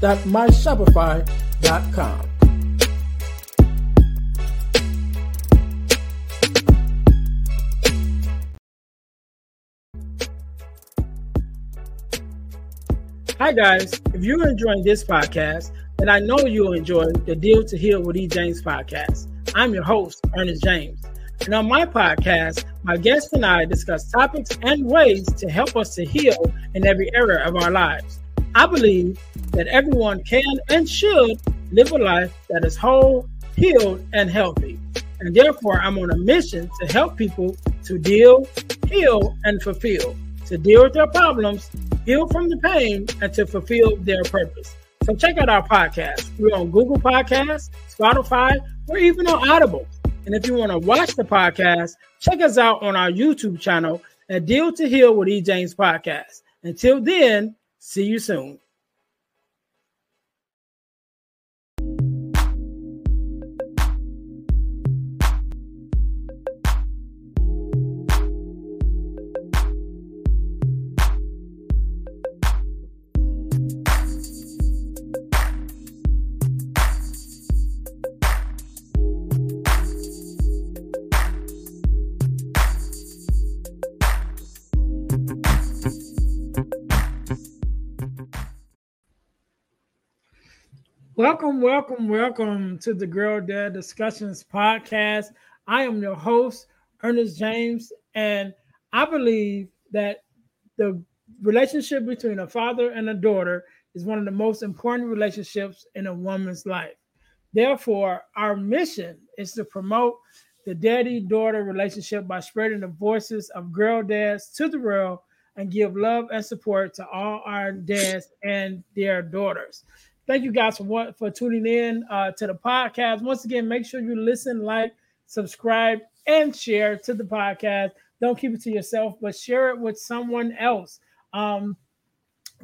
dealtohealtees.myshopify.com. Hi, guys. If you're enjoying this podcast, then I know you'll enjoy the Deal to Heal with E. James podcast. I'm your host, Ernest James. And on my podcast, my guests and I discuss topics and ways to help us to heal in every area of our lives. I believe that everyone can and should live a life that is whole, healed, and healthy. And therefore, I'm on a mission to help people to deal, heal, and fulfill, to deal with their problems, heal from the pain, and to fulfill their purpose. So check out our podcast. We're on Google Podcasts, Spotify, or even on Audible. And if you want to watch the podcast, check us out on our YouTube channel at Deal to Heal with E. James Podcast. Until then, see you soon. Welcome, welcome, welcome to the Girl Dad Discussions podcast. I am your host, Ernest James, and I believe that the relationship between a father and a daughter is one of the most important relationships in a woman's life. Therefore, our mission is to promote the daddy daughter relationship by spreading the voices of girl dads to the world and give love and support to all our dads and their daughters. Thank you guys for for tuning in uh, to the podcast. Once again, make sure you listen, like, subscribe, and share to the podcast. Don't keep it to yourself, but share it with someone else. Um,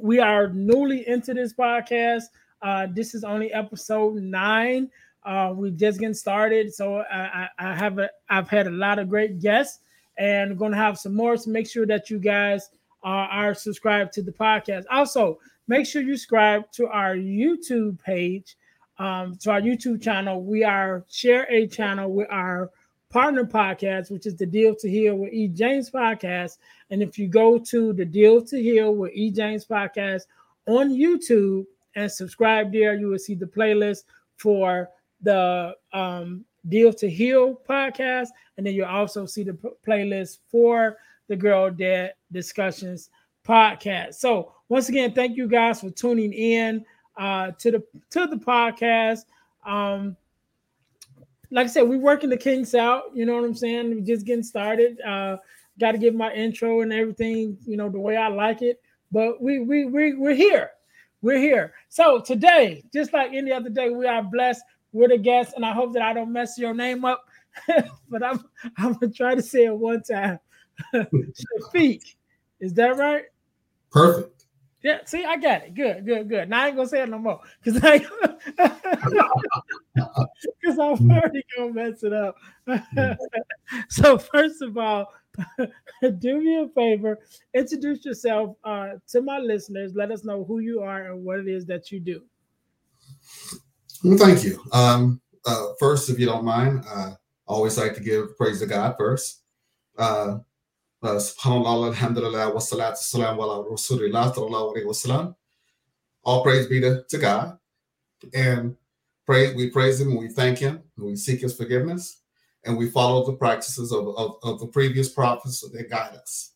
we are newly into this podcast. Uh, this is only episode nine. Uh, we're just getting started, so I, I, I have a, I've had a lot of great guests, and we're going to have some more. So make sure that you guys are, are subscribed to the podcast. Also, make sure you subscribe to our YouTube page, um, to our YouTube channel. We are share a channel with our partner podcast, which is the Deal to Heal with E. James podcast. And if you go to the Deal to Heal with E. James podcast on YouTube and subscribe there, you will see the playlist for the um, Deal to Heal podcast. And then you'll also see the p- playlist for the Girl Dad Discussions podcast. So once again, thank you guys for tuning in uh, to the to the podcast. Um, like I said, we're working the kinks out. You know what I'm saying? We're just getting started. Uh, Got to give my intro and everything, you know, the way I like it. But we we we we're here. We're here. So today, just like any other day, we are blessed with a guest, and I hope that I don't mess your name up. but I'm I'm gonna try to say it one time. Shafiq, is that right? Perfect. Yeah, see, I got it. Good, good, good. Now I ain't gonna say it no more because I because I'm already gonna mess it up. so first of all, do me a favor, introduce yourself uh, to my listeners. Let us know who you are and what it is that you do. Well, thank you. Um, uh, first, if you don't mind, uh, I always like to give praise to God first. Uh, subhanallah, alhamdulillah, wassalatu salam ala rasulillah, alayhi wasallam. All praise be to, to God. And praise, we praise him, we thank him, we seek his forgiveness, and we follow the practices of, of, of the previous prophets that guide us.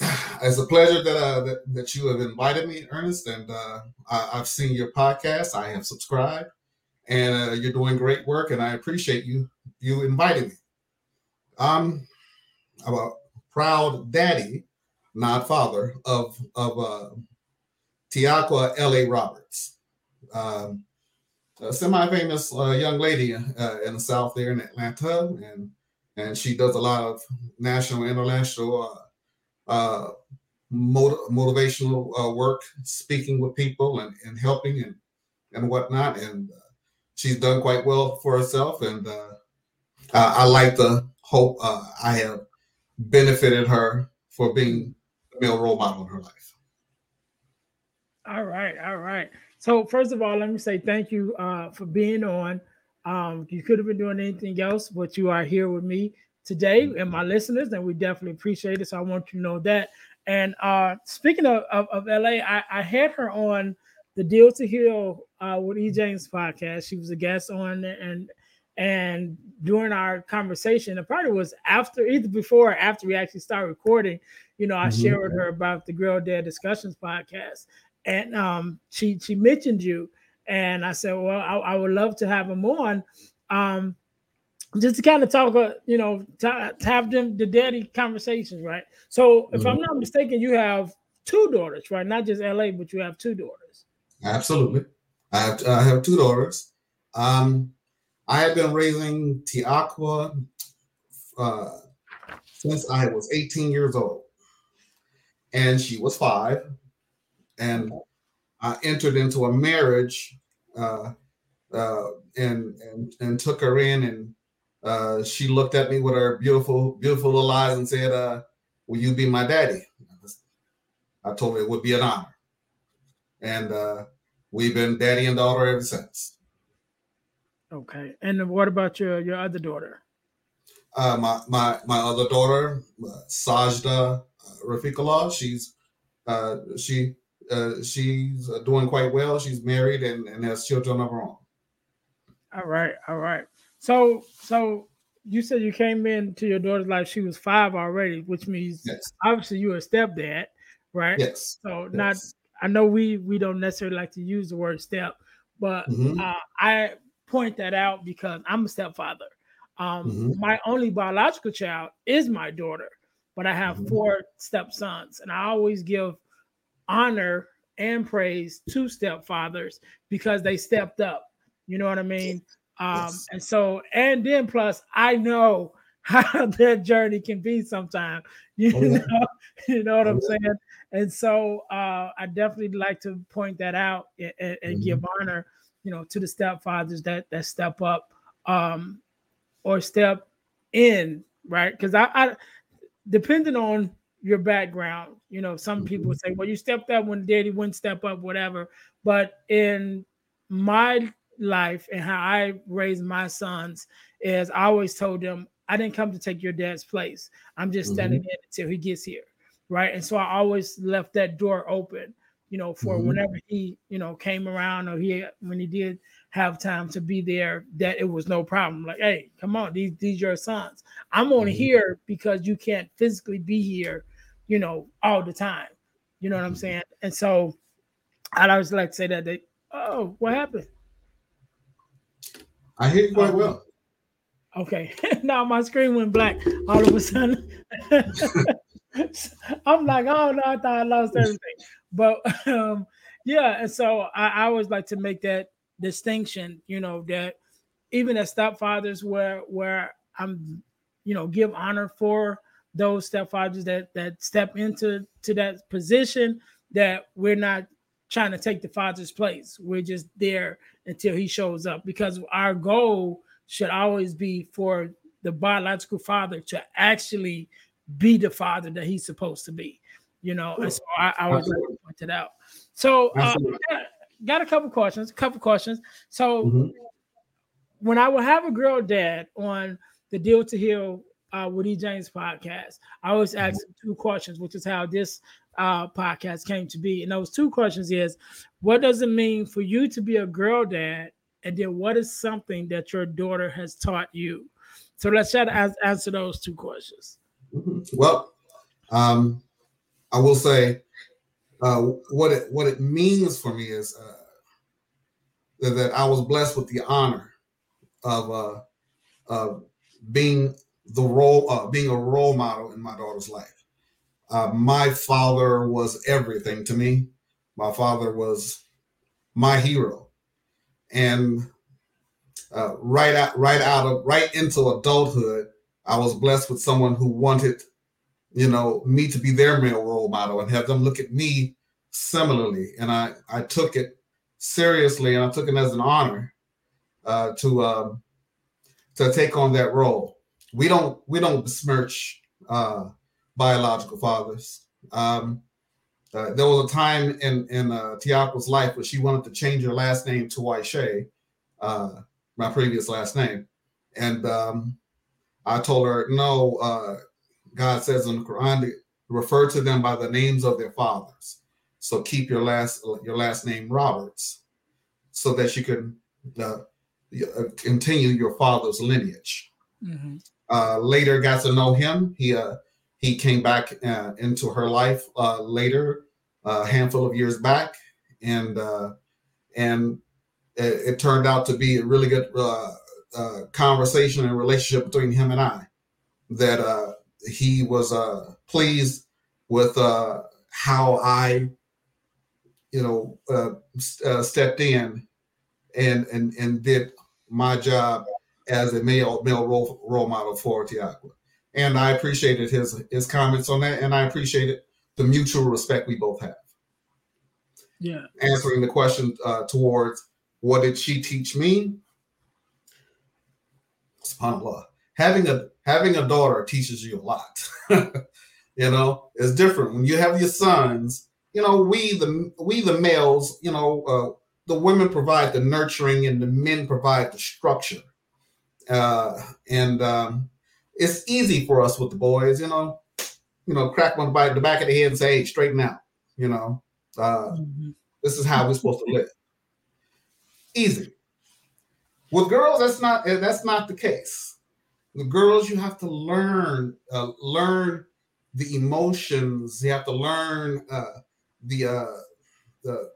It's a pleasure that, uh, that that you have invited me, Ernest, and uh, I, have seen your podcast. I have subscribed, and uh, you're doing great work, and I appreciate you you inviting me. Um, about proud daddy, not father, of of uh, Tiaqua L.A. Roberts. Um, a semi-famous uh, young lady uh, in the South there in Atlanta, and and she does a lot of national, international uh, uh, motiv- motivational uh, work, speaking with people and, and helping and and whatnot. And uh, she's done quite well for herself, and I, I, like to hope I have benefited her for being a male role model in her life. All right, all right. So first of all, let me say thank you uh, for being on. Um, you could have been doing anything else, but you are here with me today and my listeners, and we definitely appreciate it. So I want you to know that. And uh, speaking of, of, of LA, I, I, had her on the Deal to Heal uh, with E. James podcast. She was a guest on and and during our conversation, it probably was after either before or after we actually started recording, you know, I mm-hmm. shared with her about the Girl Dad Discussions podcast and um, she she mentioned you, and I said, well, I, I would love to have him on, um, just to kind of talk, uh, you know, to, to, have them the daddy conversations, right? So, if mm-hmm. I'm not mistaken, you have two daughters, right? Not just LA, but you have two daughters. Absolutely, I have I have two daughters. Um, I have been raising Tiaqua uh, since I was 18 years old, and she was five and I entered into a marriage uh, uh, and, and and took her in, and uh, she looked at me with her beautiful, beautiful little eyes and said, uh, "Will you be my daddy?" I told her it would be an honor, and uh, we've been daddy and daughter ever since. Okay, and what about your your other daughter? Uh, my my my other daughter, uh, Sajda Rafiqullah, she's uh, she uh, she's uh, doing quite well. She's married and, and has children of her own. All right, all right. So, so you said you came into your daughter's life. She was five already, which means yes. obviously you were a stepdad, right? Yes. So not. I know we we don't necessarily like to use the word step, but mm-hmm. uh, I point that out because I'm a stepfather. Um, mm-hmm. My only biological child is my daughter, but I have mm-hmm. four stepsons, and I always give honor and praise to stepfathers because they stepped up. You know what I mean? Um, yes. and so, and then plus, I know how that journey can be sometimes. You oh, yeah. know, you know what oh, I'm yeah. saying? And so uh, I definitely like to point that out and, and mm-hmm. give honor, you know, to the stepfathers that that step up um, or step in, right? Because I, I depending on your background. You know, some people mm-hmm. say, well, you stepped up when daddy wouldn't step up, whatever. But in my life and how I raised my sons is I always told them, I didn't come to take your dad's place. I'm just standing mm-hmm. in until he gets here. Right. And so I always left that door open, you know, for mm-hmm. whenever he, you know, came around or he when he did have time to be there, that it was no problem. Like, hey, come on, these these your sons. I'm only mm-hmm. here because you can't physically be here you know, all the time. You know what I'm mm-hmm. saying? And so I'd always like to say that they, oh, what happened? I hear you quite um, well. Okay. now my screen went black all of a sudden. I'm like, oh no, I thought I lost everything. But um, yeah, and so I, I always like to make that distinction, you know, that even as stepfathers where where I'm, you know, give honor for those stepfathers that that step into to that position that we're not trying to take the father's place. We're just there until he shows up because our goal should always be for the biological father to actually be the father that he's supposed to be. You know, and so I, I was like to point it out. So uh, got, got, a couple questions, a couple questions. So mm-hmm. when I will have a girl dad on the Deal to Heal uh, Woody James podcast, I always ask mm-hmm. two questions, which is how this uh, podcast came to be. And those two questions is, what does it mean for you to be a girl dad? And then what is something that your daughter has taught you? So let's try to answer those two questions. Mm-hmm. Well, um, I will say uh, what it what it means for me is uh, that I was blessed with the honor of uh, being the role, uh, being a role model in my daughter's life. Uh, my father was everything to me. My father was my hero, and uh, right out right out of right into adulthood, I was blessed with someone who wanted, you know, me to be their male role model and have them look at me similarly. And I I took it seriously and I took it as an honor uh, to um, to take on that role. We don't we don't besmirch uh, biological fathers. Um, uh, there was a time in in uh, Tiako's life where she wanted to change her last name to Waishe, uh, my previous last name, and um, I told her no. Uh, God says in the Quran refer to them by the names of their fathers. So keep your last your last name Roberts, so that you can uh, uh, continue your father's lineage. Mm-hmm. Uh, later, got to know him. He uh, he came back uh, into her life uh, later, a handful of years back, and and it, it, turned out to be a really good conversation and relationship between him and I. That he was pleased with uh, how I, you know, uh, uh, stepped in and and and did my job as a male male role, role model for Tiako. And I appreciated his his comments on that, and I appreciated the mutual respect we both have. Yeah. Answering the question uh, towards what did she teach me? SubhanAllah. Having a having a daughter teaches you a lot. you know, it's different when you have your sons. You know, we the we the males, you know, uh, the women provide the nurturing and the men provide the structure. Uh, and um, it's easy for us with the boys, you know, you know, crack one by the back of the head and say, hey, straighten out, you know. Uh, mm-hmm. This is how we're supposed to live. Easy. With girls, that's not that's not the case. The girls, you have to learn uh, learn the emotions. You have to learn uh, the uh, the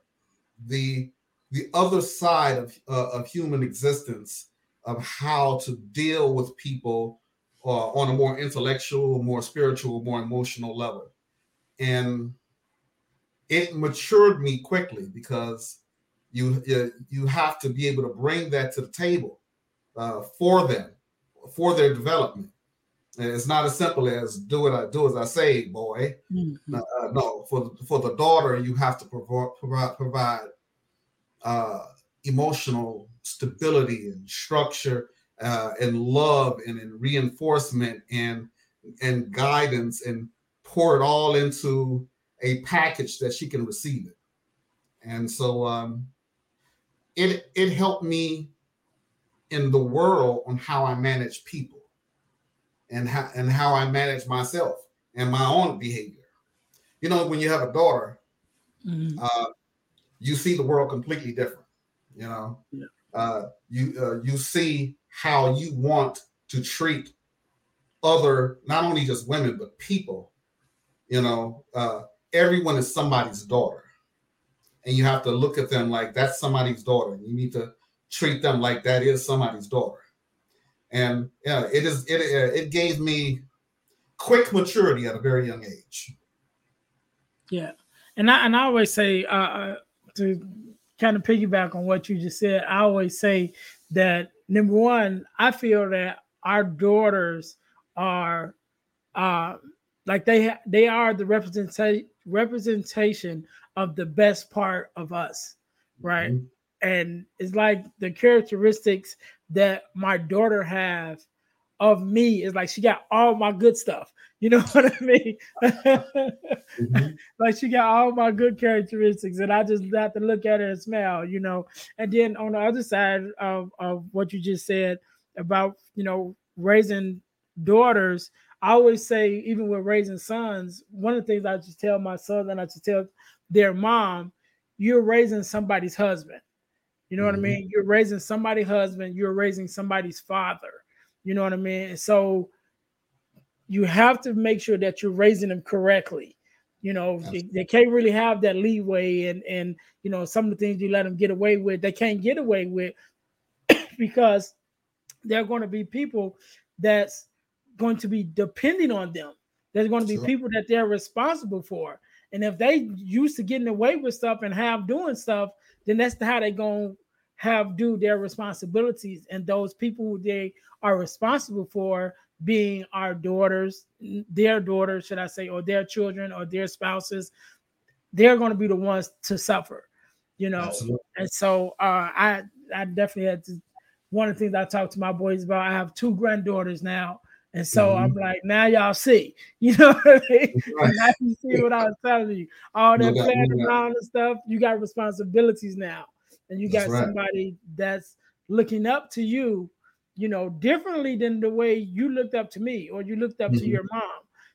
the the other side of, uh, of human existence of how to deal with people uh, on a more intellectual, more spiritual, more emotional level. And it matured me quickly because you you you have to be able to bring that to the table uh, for them, for their development. And it's not as simple as do what I do as I say, boy. Mm-hmm. Uh, no, for for the daughter, you have to provide provide, provide uh, emotional stability and structure uh, and love and in reinforcement and and guidance and pour it all into a package that she can receive it. And so um, it it helped me in the world on how I manage people and how and how I manage myself and my own behavior. You know, when you have a daughter, mm-hmm. uh, you see the world completely different. You know, yeah. uh, you uh, you see how you want to treat other, not only just women but people. You know, uh, everyone is somebody's daughter, and you have to look at them like that's somebody's daughter. You need to treat them like that is somebody's daughter. And yeah, it is it uh, it gave me quick maturity at a very young age. Yeah, and I and I always say uh, uh to kind of piggyback on what you just said, I always say that number one, I feel that our daughters are uh like they they are the representation representation of the best part of us, right? Mm-hmm. And it's like the characteristics that my daughter have of me is like she got all my good stuff. You know what I mean? mm-hmm. Like she got all my good characteristics, and I just have to look at her and smile, you know. And then on the other side of, of what you just said about you know raising daughters, I always say, even with raising sons, one of the things I just tell my son and I just tell their mom, you're raising somebody's husband. You know mm-hmm. what I mm-hmm. mean? You're raising somebody's husband, you're raising somebody's father. You know what I mean? So you have to make sure that you're raising them correctly. You know, they, they, can't really have that leeway and and you know some of the things you let them get away with, they can't get away with because there are going to be people that's going to be depending on them. There's going to be sure. people that they're responsible for. And if they used to getting away with stuff and have doing stuff, then that's how they're going to have do their responsibilities and those people who they are responsible for being our daughters, their daughters, should I say, or their children or their spouses, they're going to be the ones to suffer, you know. Absolutely. And so uh, I I definitely had to one of the things I talked to my boys about. I have two granddaughters now. And so mm-hmm. I'm like, now y'all see, you know what I mean? Right. now you see what I was telling you. All that planning around and stuff, you got responsibilities now. And you got right. somebody that's looking up to you, you know, differently than the way you looked up to me or you looked up mm-hmm. to your mom.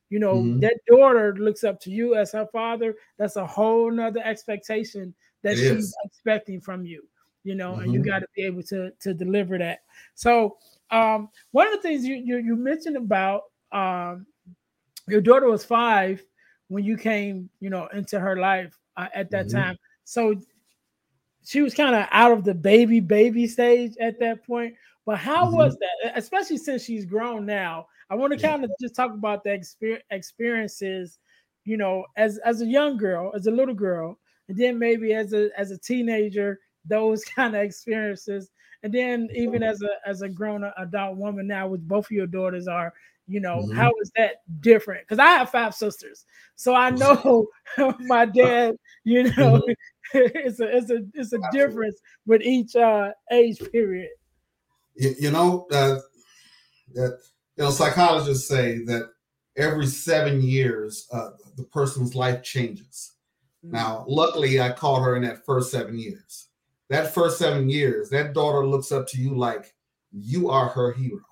You know, mm-hmm. that daughter looks up to you as her father. That's a whole nother expectation that it she's is. expecting from you you know, and you mm-hmm. got to be able to to deliver that. So um, one of the things you you, you mentioned about um, your daughter was five when you came, you know, into her life uh, at that mm-hmm. time. So she was kind of out of the baby baby stage at that point. But how mm-hmm. was that, especially since she's grown now? I want to yeah. kind of just talk about the exper- experiences, you know, as as a young girl, as a little girl, and then maybe as a as a teenager, those kind of experiences and then even as a as a grown adult woman now with both of your daughters are you know mm-hmm. how is that different because i have five sisters so i know my dad you know mm-hmm. it's a it's a it's a Absolutely. difference with each uh age period you, you know uh, that you know psychologists say that every seven years uh, the person's life changes mm-hmm. now luckily i caught her in that first seven years that first seven years, that daughter looks up to you like you are her hero.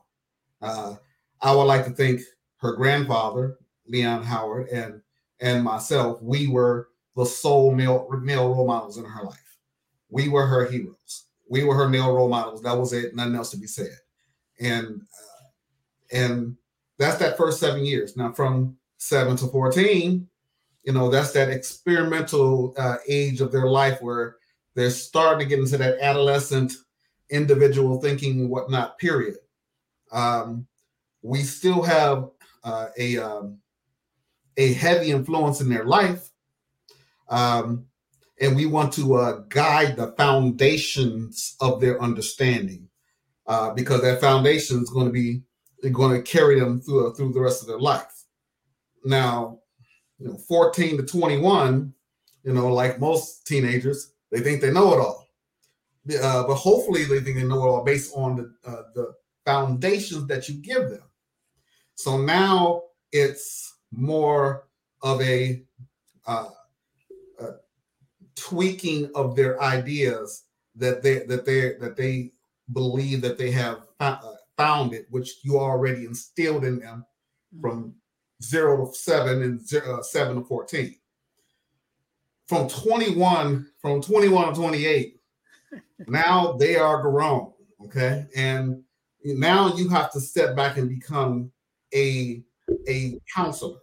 Uh, I would like to think her grandfather, Leon Howard, and and myself, we were the sole male male role models in her life. We were her heroes. We were her male role models. That was it. Nothing else to be said. And uh, and that's that first seven years. Now, from seven to fourteen, you know, that's that experimental uh, age of their life where they're starting to get into that adolescent individual thinking whatnot period. Um, we still have uh, a um, a heavy influence in their life um, and we want to uh, guide the foundations of their understanding uh, because that foundation is going to be going to carry them through through the rest of their life. Now you know 14 to 21 you know like most teenagers they think they know it all. Uh, but hopefully they think they know it all based on the uh, the foundations that you give them. So now it's more of a, uh, a tweaking of their ideas that they that they that they believe that they have uh, found it, which you already instilled in them from zero to seven and zero, uh, seven to fourteen from 21, from 21 to 28, now they are grown. Okay. And now you have to step back and become a a counselor,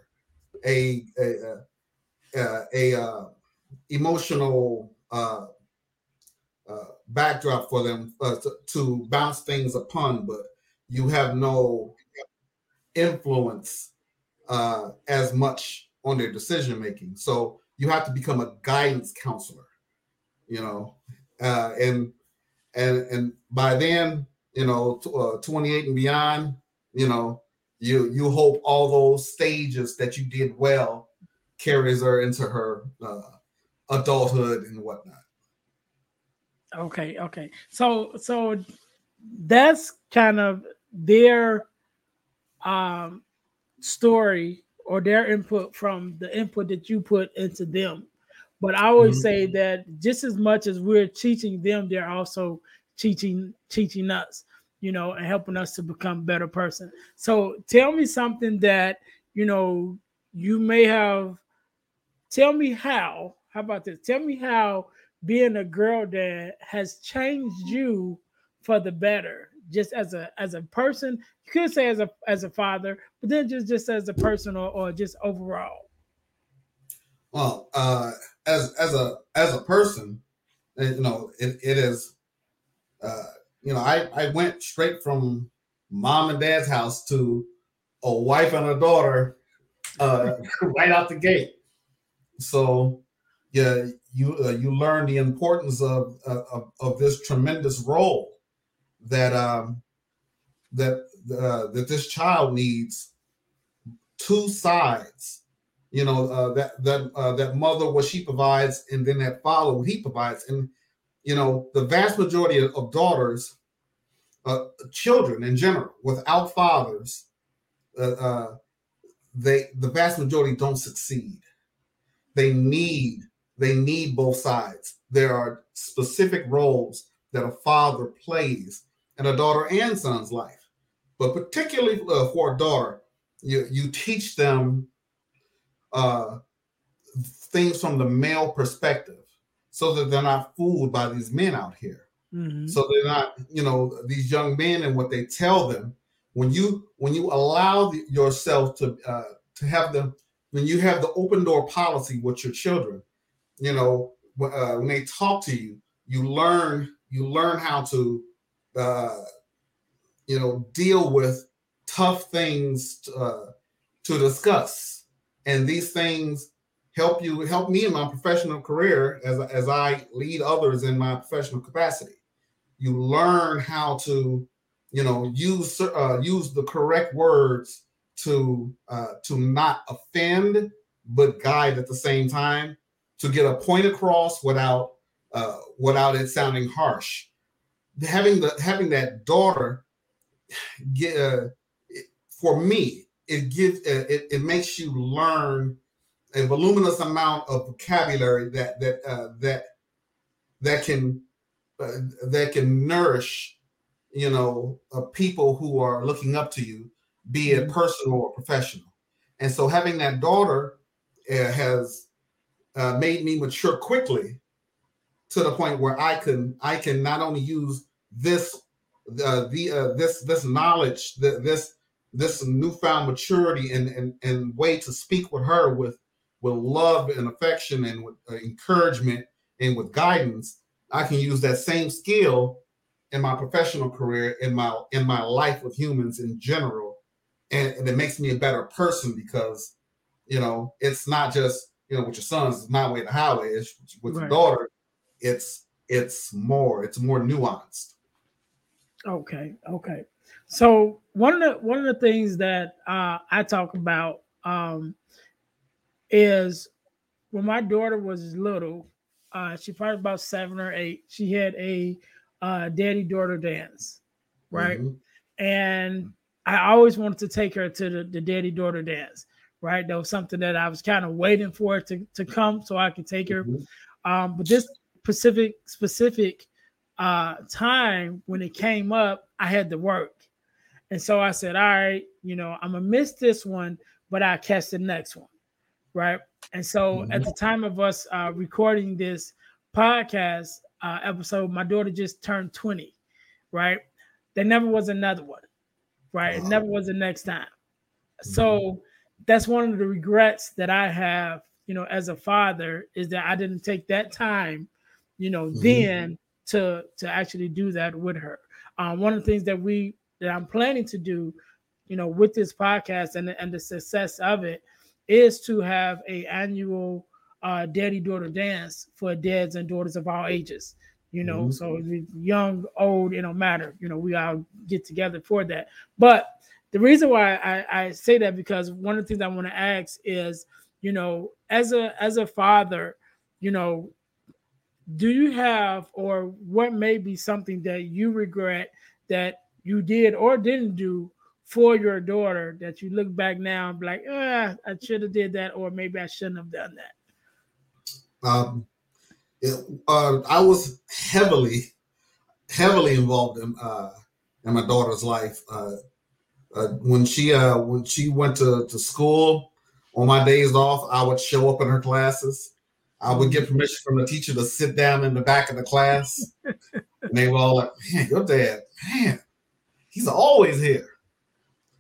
a a a, a uh, emotional uh, uh, backdrop for them uh, to, to bounce things upon, but you have no influence uh, as much on their decision making. So you have to become a guidance counselor, you know, uh, and and and by then, you know, t- uh, 28 and beyond, you know, you you hope all those stages that you did well carries her into her uh, adulthood and whatnot. Okay, okay. So so that's kind of their um story or their input from the input that you put into them. But I always mm-hmm. say that just as much as we're teaching them, they're also teaching teaching us, you know, and helping us to become better person. So tell me something that you know you may have. Tell me how. How about this? Tell me how being a girl dad has changed you for the better just as a as a person you could say as a as a father but then just just as a person or, or just overall. Well uh as as a as a person you know it, it is uh you know i i went straight from mom and dad's house to a wife and a daughter uh right out the gate. So yeah you uh, you learn the importance of, of of this tremendous role that um, that uh, that this child needs two sides. You know uh, that that uh, that mother what she provides, and then that father what he provides, and you know the vast majority of, daughters, uh, children in general, without fathers, uh, uh, they the vast majority don't succeed. They need they need both sides. There are specific roles that a father plays in a daughter and son's life, but particularly uh, for a daughter, you you teach them uh, things from the male perspective, so that they're not fooled by these men out here. Mm-hmm. So they're not, you know, these young men and what they tell them. When you when you allow the, yourself to uh, to have them, when you have the open door policy with your children, you know, uh, when they talk to you, you learn you learn how to, uh, you know, deal with tough things to, uh, to discuss, and these things help you help me in my professional career as as I lead others in my professional capacity. You learn how to, you know, use uh, use the correct words to uh, to not offend but guide at the same time to get a point across without uh, without it sounding harsh. Having the having that daughter get uh, for me, it gives uh, it, it makes you learn a voluminous amount of vocabulary that that uh, that that can uh, that can nourish you know uh, people who are looking up to you be it mm-hmm. personal or professional and so having that daughter uh, has uh, made me mature quickly to the point where I can I can not only use this uh, the uh, this this knowledge that this this newfound maturity and, and and way to speak with her with with love and affection and with uh, encouragement and with guidance I can use that same skill in my professional career in my in my life with humans in general and, and it makes me a better person because you know it's not just you know, with your sons, it's my way the highway. Is with right. your daughter, it's it's more, it's more nuanced. Okay, okay. So one of the one of the things that uh, I talk about um, is when my daughter was little, uh, she probably about seven or eight. She had a uh, daddy daughter dance, right? Mm-hmm. And I always wanted to take her to the, the daddy daughter dance right? That was something that I was kind of waiting for it to, to come so I could take her. Mm-hmm. Um, but this specific specific uh, time when it came up, I had to work. And so I said, all right, you know, I'm gonna miss this one, but I'll catch the next one. Right. And so mm-hmm. at the time of us uh, recording this podcast uh, episode, my daughter just turned 20. Right. There never was another one. Right. It never was the next time. Mm-hmm. So that's one of the regrets that I have, you know, as a father is that I didn't take that time, you know, mm-hmm. then to to actually do that with her. Um, one of the things that we that I'm planning to do, you know, with this podcast and and the success of it is to have a annual uh, daddy daughter dance for dads and daughters of all ages. You know, mm-hmm. so young, old, it don't matter. You know, we all get together for that. But the reason why I, I say that because one of the things I want to ask is, you know, as a as a father, you know, do you have or what may be something that you regret that you did or didn't do for your daughter that you look back now and be like, ah, I should have did that, or maybe I shouldn't have done that? Um, it, uh, I was heavily, heavily involved in uh, in my daughter's life. Uh, uh, when she uh, when she went to, to school on my days off, I would show up in her classes. I would get permission from the teacher to sit down in the back of the class. and they were all like, man, your dad, man, he's always here.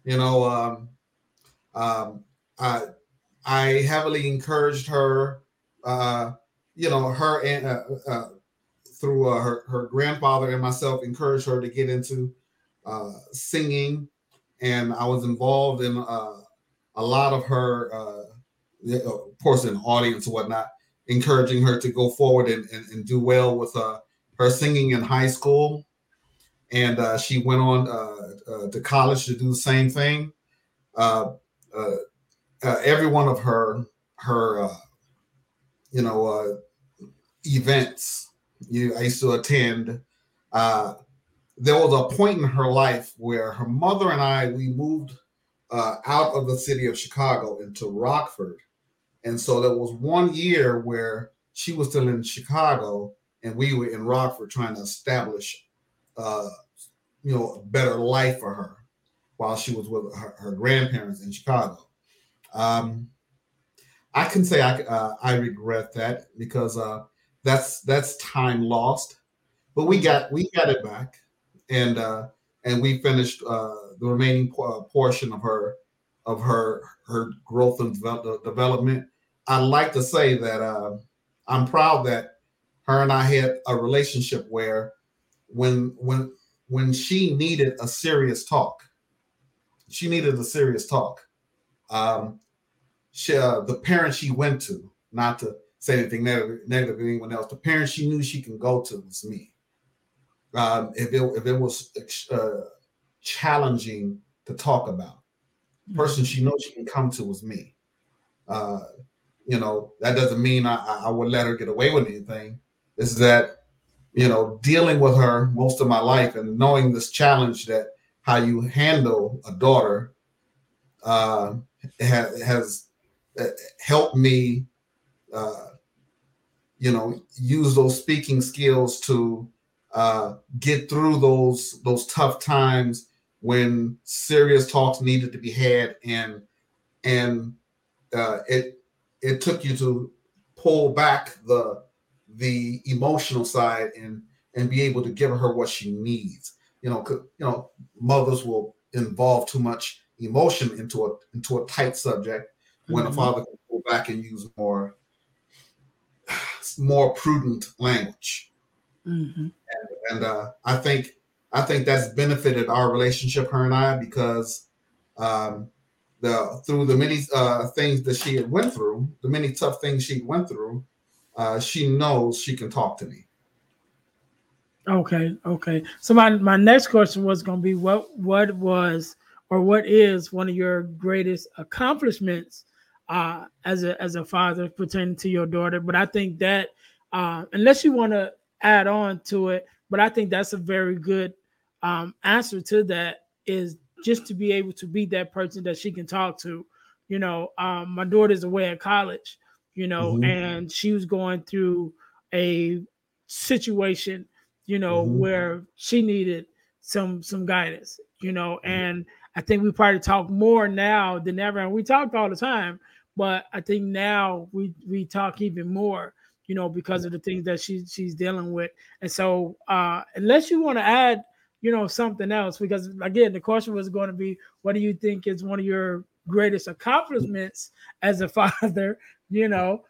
You know, um, um, I I heavily encouraged her, uh, you know, her and uh, uh, through uh, her, her grandfather and myself encouraged her to get into uh, singing and I was involved in uh, a lot of her, uh, of course, in audience and whatnot, encouraging her to go forward and, and, and do well with uh, her singing in high school. And uh, she went on uh, uh, to college to do the same thing. Uh, every one of her her you know events you I used to attend. there was a point in her life where her mother and I we moved out of the city of Chicago into Rockford and so there was one year where she was still in Chicago and we were in Rockford trying to establish, uh, you know, a better life for her while she was with her, her grandparents in Chicago. Um, I can say I, uh, I regret that because uh, that's that's time lost, but we got we got it back, and uh, and we finished uh, the remaining uh, portion of her of her her growth and development. I'd like to say that uh, I'm proud that her and I had a relationship where when when when she needed a serious talk, she needed a serious talk. Um, she, uh, the parent she went to, not to say anything negative, negative to anyone else, the parent she knew she can go to was me. Um, if it if it was uh, challenging to talk about, the person she knows she can come to was me. Uh, you know, that doesn't mean I, I would let her get away with anything. Is that, you know, dealing with her most of my life and knowing this challenge that how you handle a daughter uh, has, has uh, helped me, uh, you know, use those speaking skills to uh, get through those those tough times when serious talks needed to be had and and uh, it it took you to pull back the the emotional side and and be able to give her what she needs you know you know mothers will involve too much emotion into a into a tight subject when mm-hmm. a father can pull back and use more more prudent language mm-hmm. and, and uh, i think I think that's benefited our relationship, her and I, because um, the through the many uh, things that she had went through, the many tough things she went through, uh, she knows she can talk to me. Okay, okay. So my my next question was going to be what what was or what is one of your greatest accomplishments uh, as a as a father pertaining to your daughter? But I think that uh, unless you want to add on to it, but I think that's a very good um, answer to that is just to be able to be that person that she can talk to. You know, um, my daughter's away at college, you know, mm-hmm. and she was going through a situation, you know, mm-hmm. where she needed some some guidance, you know, mm-hmm. and I think we probably talk more now than ever. And we talked all the time, but I think now we we talk even more, you know, because of the things that she she's dealing with. And so uh unless you want to add you know, something else. Because again, the question was going to be, what do you think is one of your greatest accomplishments as a father? You know,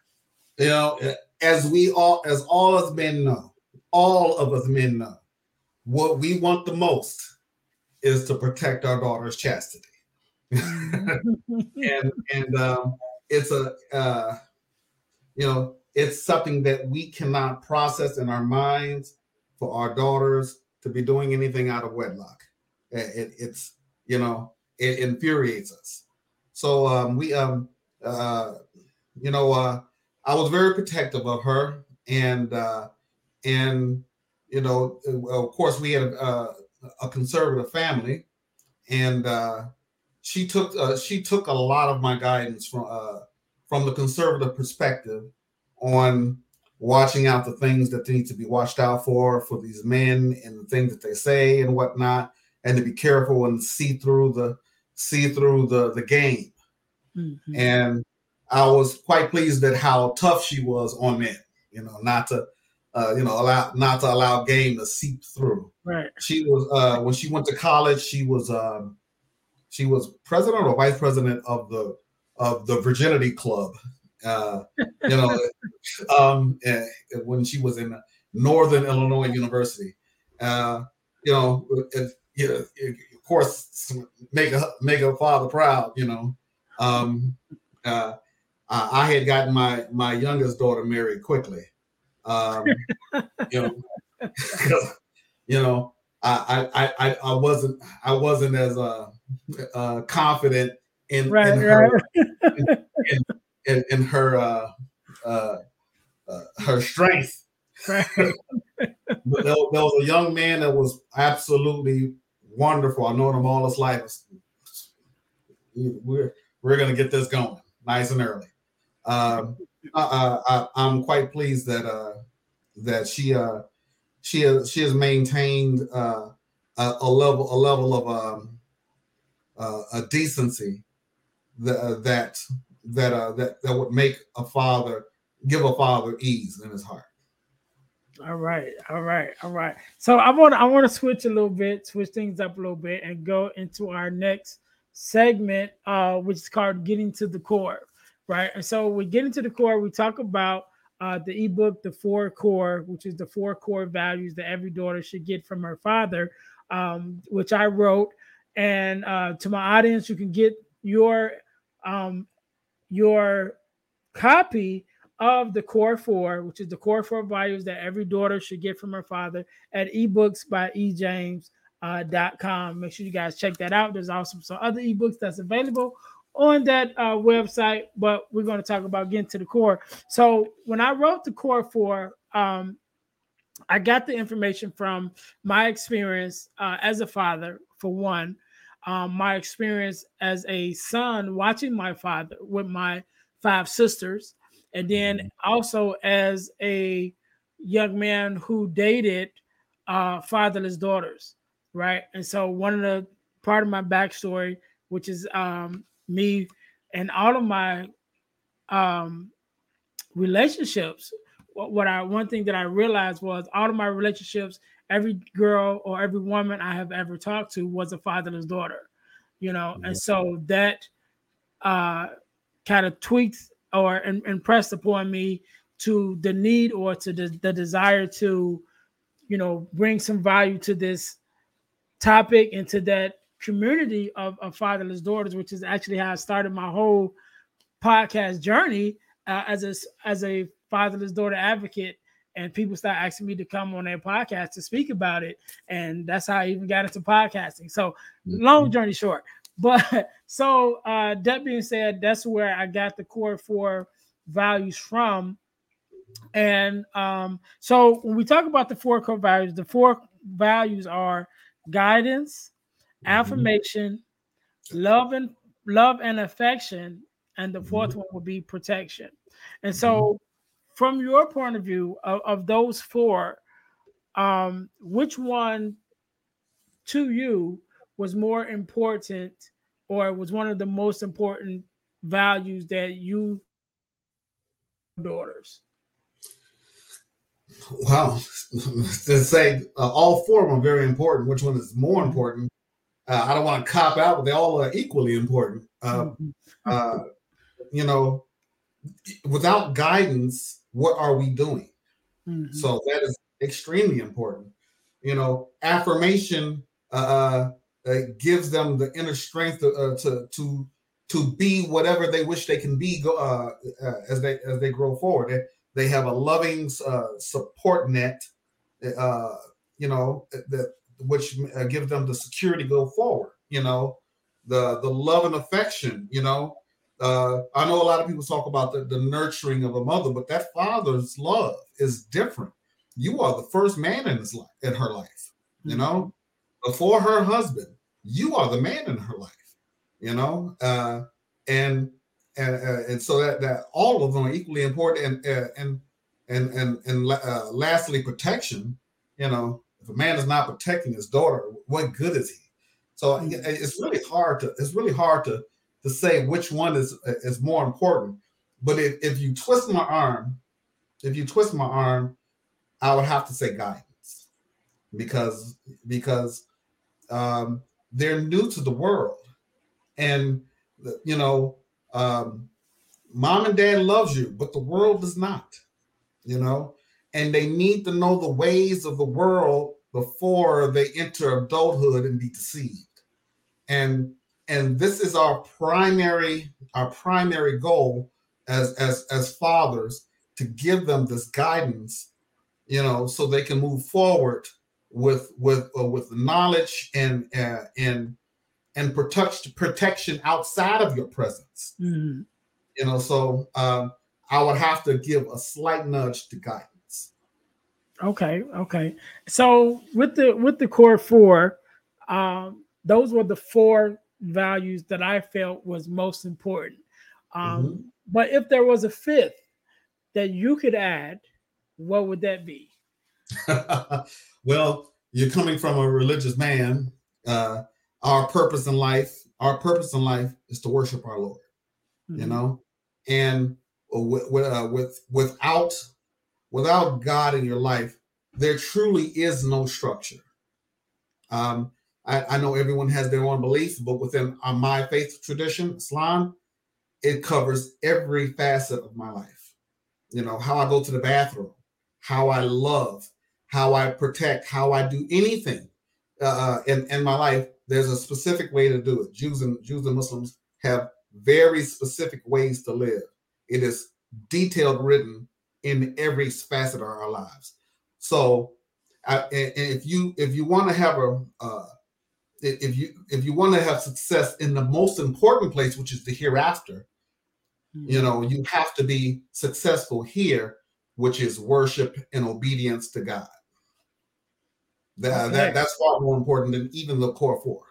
you know, as we all, as all of us men know, all of us men know, what we want the most is to protect our daughter's chastity. Mm-hmm. and and um, it's a uh, you know it's something that we cannot process in our minds for our daughters to be doing anything out of wedlock. It, it, it's you know it infuriates us. So um, we um uh you know uh I was very protective of her and uh and you know of course we had a, a conservative family and uh she took uh, she took a lot of my guidance from uh from the conservative perspective on watching out the things that they need to be watched out for for these men and the things that they say and whatnot, and to be careful and see through the see through the the game. Mm-hmm. And I was quite pleased at how tough she was on men. You know, not to uh, you know allow not to allow game to seep through. Right. She was uh, when she went to college. She was um, she was president or vice president of the of the virginity club uh, you know, um, when she was in Northern Illinois University. Uh, you know, if, you know, of course, make a make a father proud. You know, um, uh, uh, I had gotten my my youngest daughter married quickly. Um, you know, you know, I, I I I wasn't I wasn't as uh, uh confident in, right, in her right. in, in, in, her uh, uh, uh, her strength. But there, there, was a young man that was absolutely wonderful. I know him all his life. We're we're gonna get this going nice and early. Um, I, am quite pleased that uh, that she uh, she has she has maintained uh, a, a, level a level of um, uh, a decency that that that uh, that that would make a father give a father ease in his heart. All right, all right, all right. So I want I want to switch a little bit, switch things up a little bit, and go into our next segment, uh, which is called "Getting to the Core." Right, and so we get into the core. We talk about uh, the ebook, the four core, which is the four core values that every daughter should get from her father, um, which I wrote. And uh, to my audience, you can get your um, your copy of the core four, which is the core four values that every daughter should get from her father at ebooks by ejames. Uh. Make sure you guys check that out. There's also some other ebooks that's available on that uh, website, but we're going to talk about getting to the core. So when I wrote the core four, um, I got the information from my experience uh, as a father, for one, um, my experience as a son watching my father with my five sisters, and then mm-hmm. also as a young man who dated uh, fatherless daughters, right? And so one of the part of my backstory, which is um, me and all of my um, relationships. What, what I one thing that I realized was all of my relationships, every girl or every woman I have ever talked to was a fatherless daughter, you know, and so that uh, kind of tweaked or in, impressed upon me to the need or to the, the desire to, you know, bring some value to this topic and to that community of, of fatherless daughters, which is actually how I started my whole podcast journey uh, as a as a fatherless daughter advocate. And people start asking me to come on their podcast to speak about it, and that's how I even got into podcasting. So, mm-hmm. long journey short. But so uh, that being said, that's where I got the core four values from. And um, so when we talk about the four core values, the four values are guidance, Mm-hmm. affirmation, love and love and affection, and the 4th mm-hmm. one will be protection. And so. From your point of view of, of those four, um, which one to you was more important, or was one of the most important values that you daughters? Wow, to say uh, all four of them are very important. Which one is more important? Uh, I don't want to cop out, but they all are equally important. Uh, mm-hmm. uh, you know, without guidance, what are we doing? Mm-hmm. So that is extremely important. You know, affirmation uh, uh, gives them the inner strength to, uh, to to to be whatever they wish they can be as they as they grow forward. They, they have a loving support net. you know that which uh, give them the security to go forward. You know, the the love and affection. You know, uh, I know a lot of people talk about the, the nurturing of a mother, but that father's love is different. You are the first man in his life, in her life. You mm-hmm. know, before her husband, you are the man in her life. You know, uh, and and uh, and so that that all of them are equally important. And uh, and and and and uh, lastly, protection. You know, if a man is not protecting his daughter, what good is he? So mm-hmm. it's really hard to it's really hard to to say which one is is more important. But if, if you twist my arm, if you twist my arm, I would have to say guidance because because um, they're new to the world, and you know, um, mom and dad loves you, but the world does not. You know, and they need to know the ways of the world before they enter adulthood and be deceived. And and this is our primary our primary goal as as as fathers to give them this guidance, you know, so they can move forward with with uh, with knowledge and uh, and and protect protection outside of your presence. Mm-hmm. You know, so um, I would have to give a slight nudge to guidance. Okay, okay. So with the with the core four, um, those were the four values that I felt was most important. Um, mm-hmm. But if there was a fifth that you could add, what would that be? well, you're coming from a religious man. Uh, our purpose in life, our purpose in life is to worship our Lord. Mm-hmm. You know, and with, uh, with without without God in your life, there truly is no structure. Um, I, I, know everyone has their own beliefs, but within uh, my faith tradition, Islam, it covers every facet of my life. You know, how I go to the bathroom, how I love, how I protect, how I do anything uh, in, in my life. There's a specific way to do it. Jews and Jews and Muslims have very specific ways to live. It is detailed written in every facet of our lives. So, I, if you if you want to have a uh, if you if you want to have success in the most important place, which is the hereafter, mm-hmm. you know, you have to be successful here, which is worship and obedience to God. That, okay. that that's far more important than even the core four.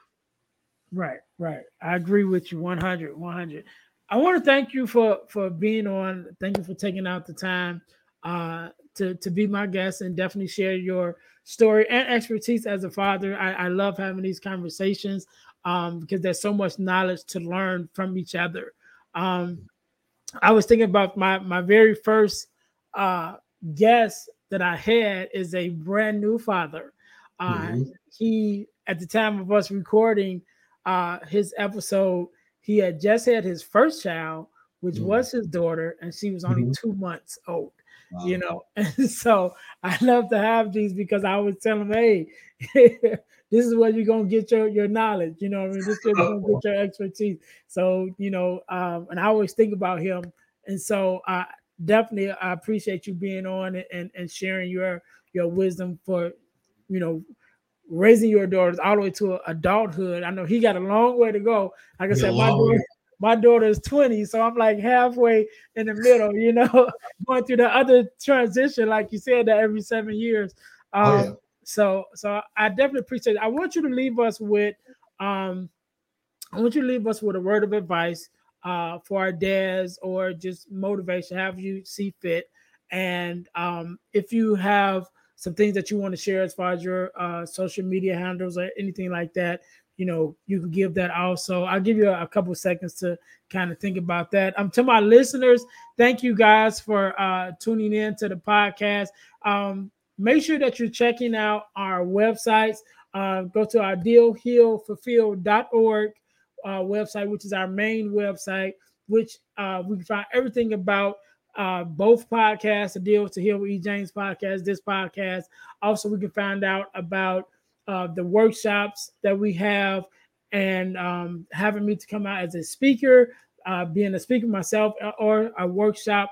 Right, right. I agree with you 100, 100. I want to thank you for for being on. Thank you for taking out the time uh, to to be my guest and definitely share your story and expertise as a father. I, I love having these conversations um, because there's so much knowledge to learn from each other. Um, I was thinking about my my very first uh, guest that I had is a brand new father. Uh, mm-hmm. He at the time of us recording uh, his episode he had just had his first child, which mm-hmm. was his daughter, and she was only mm-hmm. two months old. Wow. You know, and so I love to have these because I always tell him, hey, this is where you're gonna get your your knowledge. You know, I mean, this is where you're gonna get your expertise. So you know, um, and I always think about him, and so I definitely I appreciate you being on and and sharing your your wisdom for you know raising your daughters all the way to adulthood. I know he got a long way to go. Like I said, my daughter, my daughter is 20, so I'm like halfway in the middle, you know, going through the other transition, like you said, that every seven years. Um, oh, yeah. so so I definitely appreciate it. I want you to leave us with um I want you to leave us with a word of advice uh for our dads or just motivation, have you see fit. And um if you have some things that you want to share as far as your uh, social media handles or anything like that, you know, you can give that also. I'll give you a, a couple seconds to kind of think about that. Um, to my listeners, thank you guys for uh, tuning in to the podcast. Um, make sure that you're checking out our websites. Uh, go to our dealhealfulfill.org uh, website, which is our main website, which uh, we can find everything about uh, both podcasts, the Deal to Heal with E. James podcast, this podcast. Also, we can find out about uh, the workshops that we have and um, having me to come out as a speaker, uh, being a speaker myself, uh, or a workshop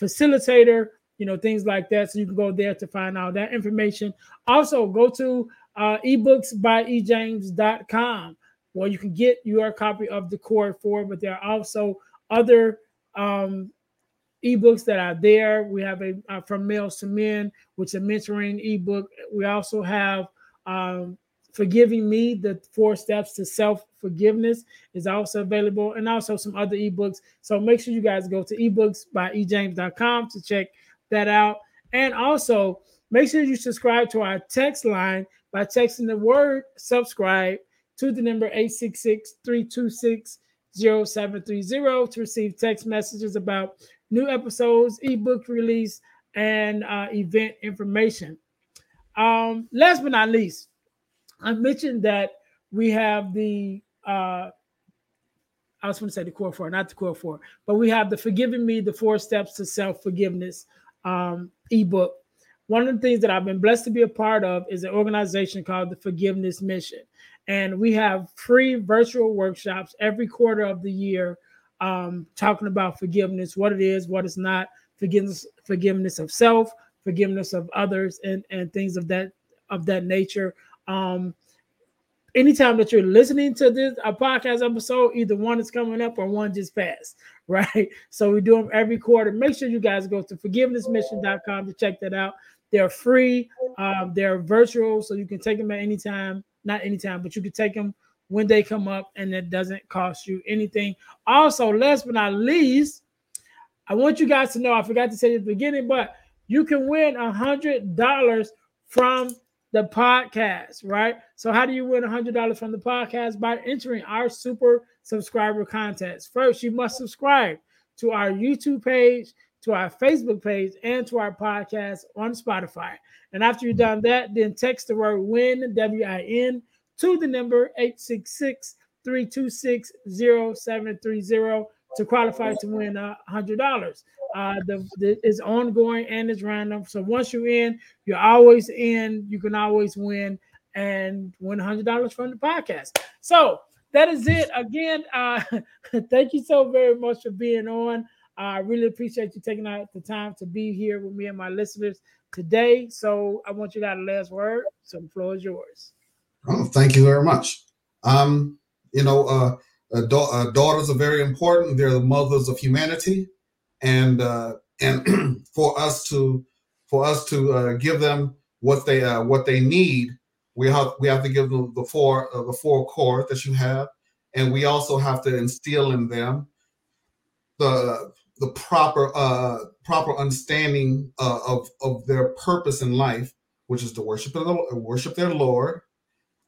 facilitator, you know, things like that. So you can go there to find out that information. Also, go to uh, ebooks by ejames.com where you can get your copy of the Core 4, but there are also other um, ebooks that are there. We have a uh, from males to men, which is a mentoring ebook. We also have um, forgiving me the four steps to self forgiveness is also available and also some other ebooks so make sure you guys go to ebooks by ejames.com to check that out and also make sure you subscribe to our text line by texting the word subscribe to the number 866 326 0730 to receive text messages about new episodes, ebook release, and uh, event information. Um, last but not least, I mentioned that we have the uh, I was going to say the core four, not the core four, but we have the Forgiving Me, the Four Steps to Self Forgiveness um, ebook. One of the things that I've been blessed to be a part of is an organization called the Forgiveness Mission. And we have free virtual workshops every quarter of the year um, talking about forgiveness, what it is, what it's not, forgiveness, forgiveness of self, forgiveness of others, and and things of that of that nature. Um, anytime that you're listening to this a podcast episode, either one is coming up or one just passed, right? So we do them every quarter. Make sure you guys go to forgivenessmission.com to check that out. They're free, um, they're virtual, so you can take them at any time. Not anytime, but you can take them when they come up, and it doesn't cost you anything. Also, last but not least, I want you guys to know I forgot to say at the beginning, but you can win a hundred dollars from the podcast, right? So, how do you win a $100 from the podcast? By entering our super subscriber contest. First, you must subscribe to our YouTube page, to our Facebook page, and to our podcast on Spotify. And after you've done that, then text the word WIN, W I N, to the number 866 326 0730 to qualify to win a hundred dollars. Uh, the, the is ongoing and it's random. So once you're in, you're always in. You can always win and win hundred dollars from the podcast. So that is it. Again, uh, thank you so very much for being on. I really appreciate you taking out the time to be here with me and my listeners today. So I want you to have the last word. So the floor is yours. Oh, thank you very much. Um, you know, uh, uh, da- uh, daughters are very important. They're the mothers of humanity, and uh, and for us to for us to uh, give them what they uh, what they need, we have we have to give them the four uh, the four core that you have, and we also have to instill in them the the proper uh proper understanding uh, of of their purpose in life, which is to worship the worship their Lord,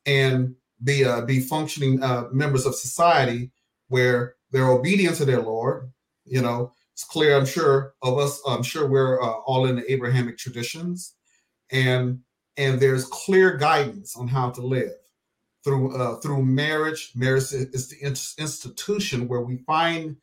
and be uh, be functioning uh, members of society where they're obedient to their Lord. You know, it's clear. I'm sure of us. I'm sure we're uh, all in the Abrahamic traditions, and and there's clear guidance on how to live through uh, through marriage. Marriage is the institution where we find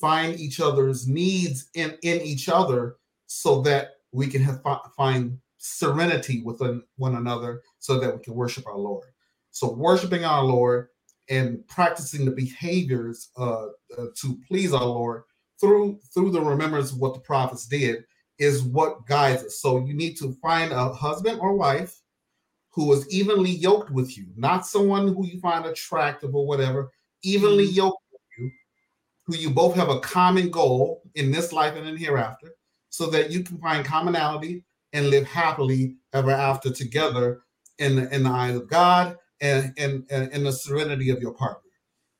find each other's needs in in each other, so that we can have find serenity within one another, so that we can worship our Lord. So worshiping our Lord and practicing the behaviors uh, uh, to please our Lord through through the remembrance of what the prophets did is what guides us. So you need to find a husband or wife who is evenly yoked with you, not someone who you find attractive or whatever, evenly mm-hmm. yoked with you, who you both have a common goal in this life and in hereafter, so that you can find commonality and live happily ever after together in the, in the eyes of God and, and, and the serenity of your partner.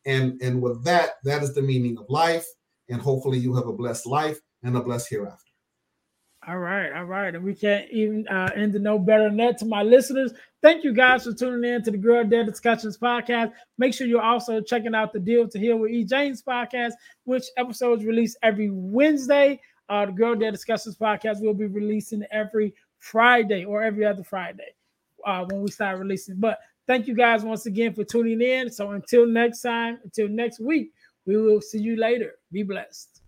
And, and with that, that is the meaning of life. And hopefully you have a blessed life and a blessed hereafter. All right, all right. And we can't even uh, end to no better than that to my listeners. Thank you guys for tuning in to the Girl Dad Discussions podcast. Make sure you're also checking out the Deal to Heal with E. James podcast, which episodes release every Wednesday. Uh, the Girl Dad Discussions podcast will be releasing every Friday or every other Friday uh, when we start releasing. But Thank you guys once again for tuning in. So until next time, until next week, we will see you later. Be blessed.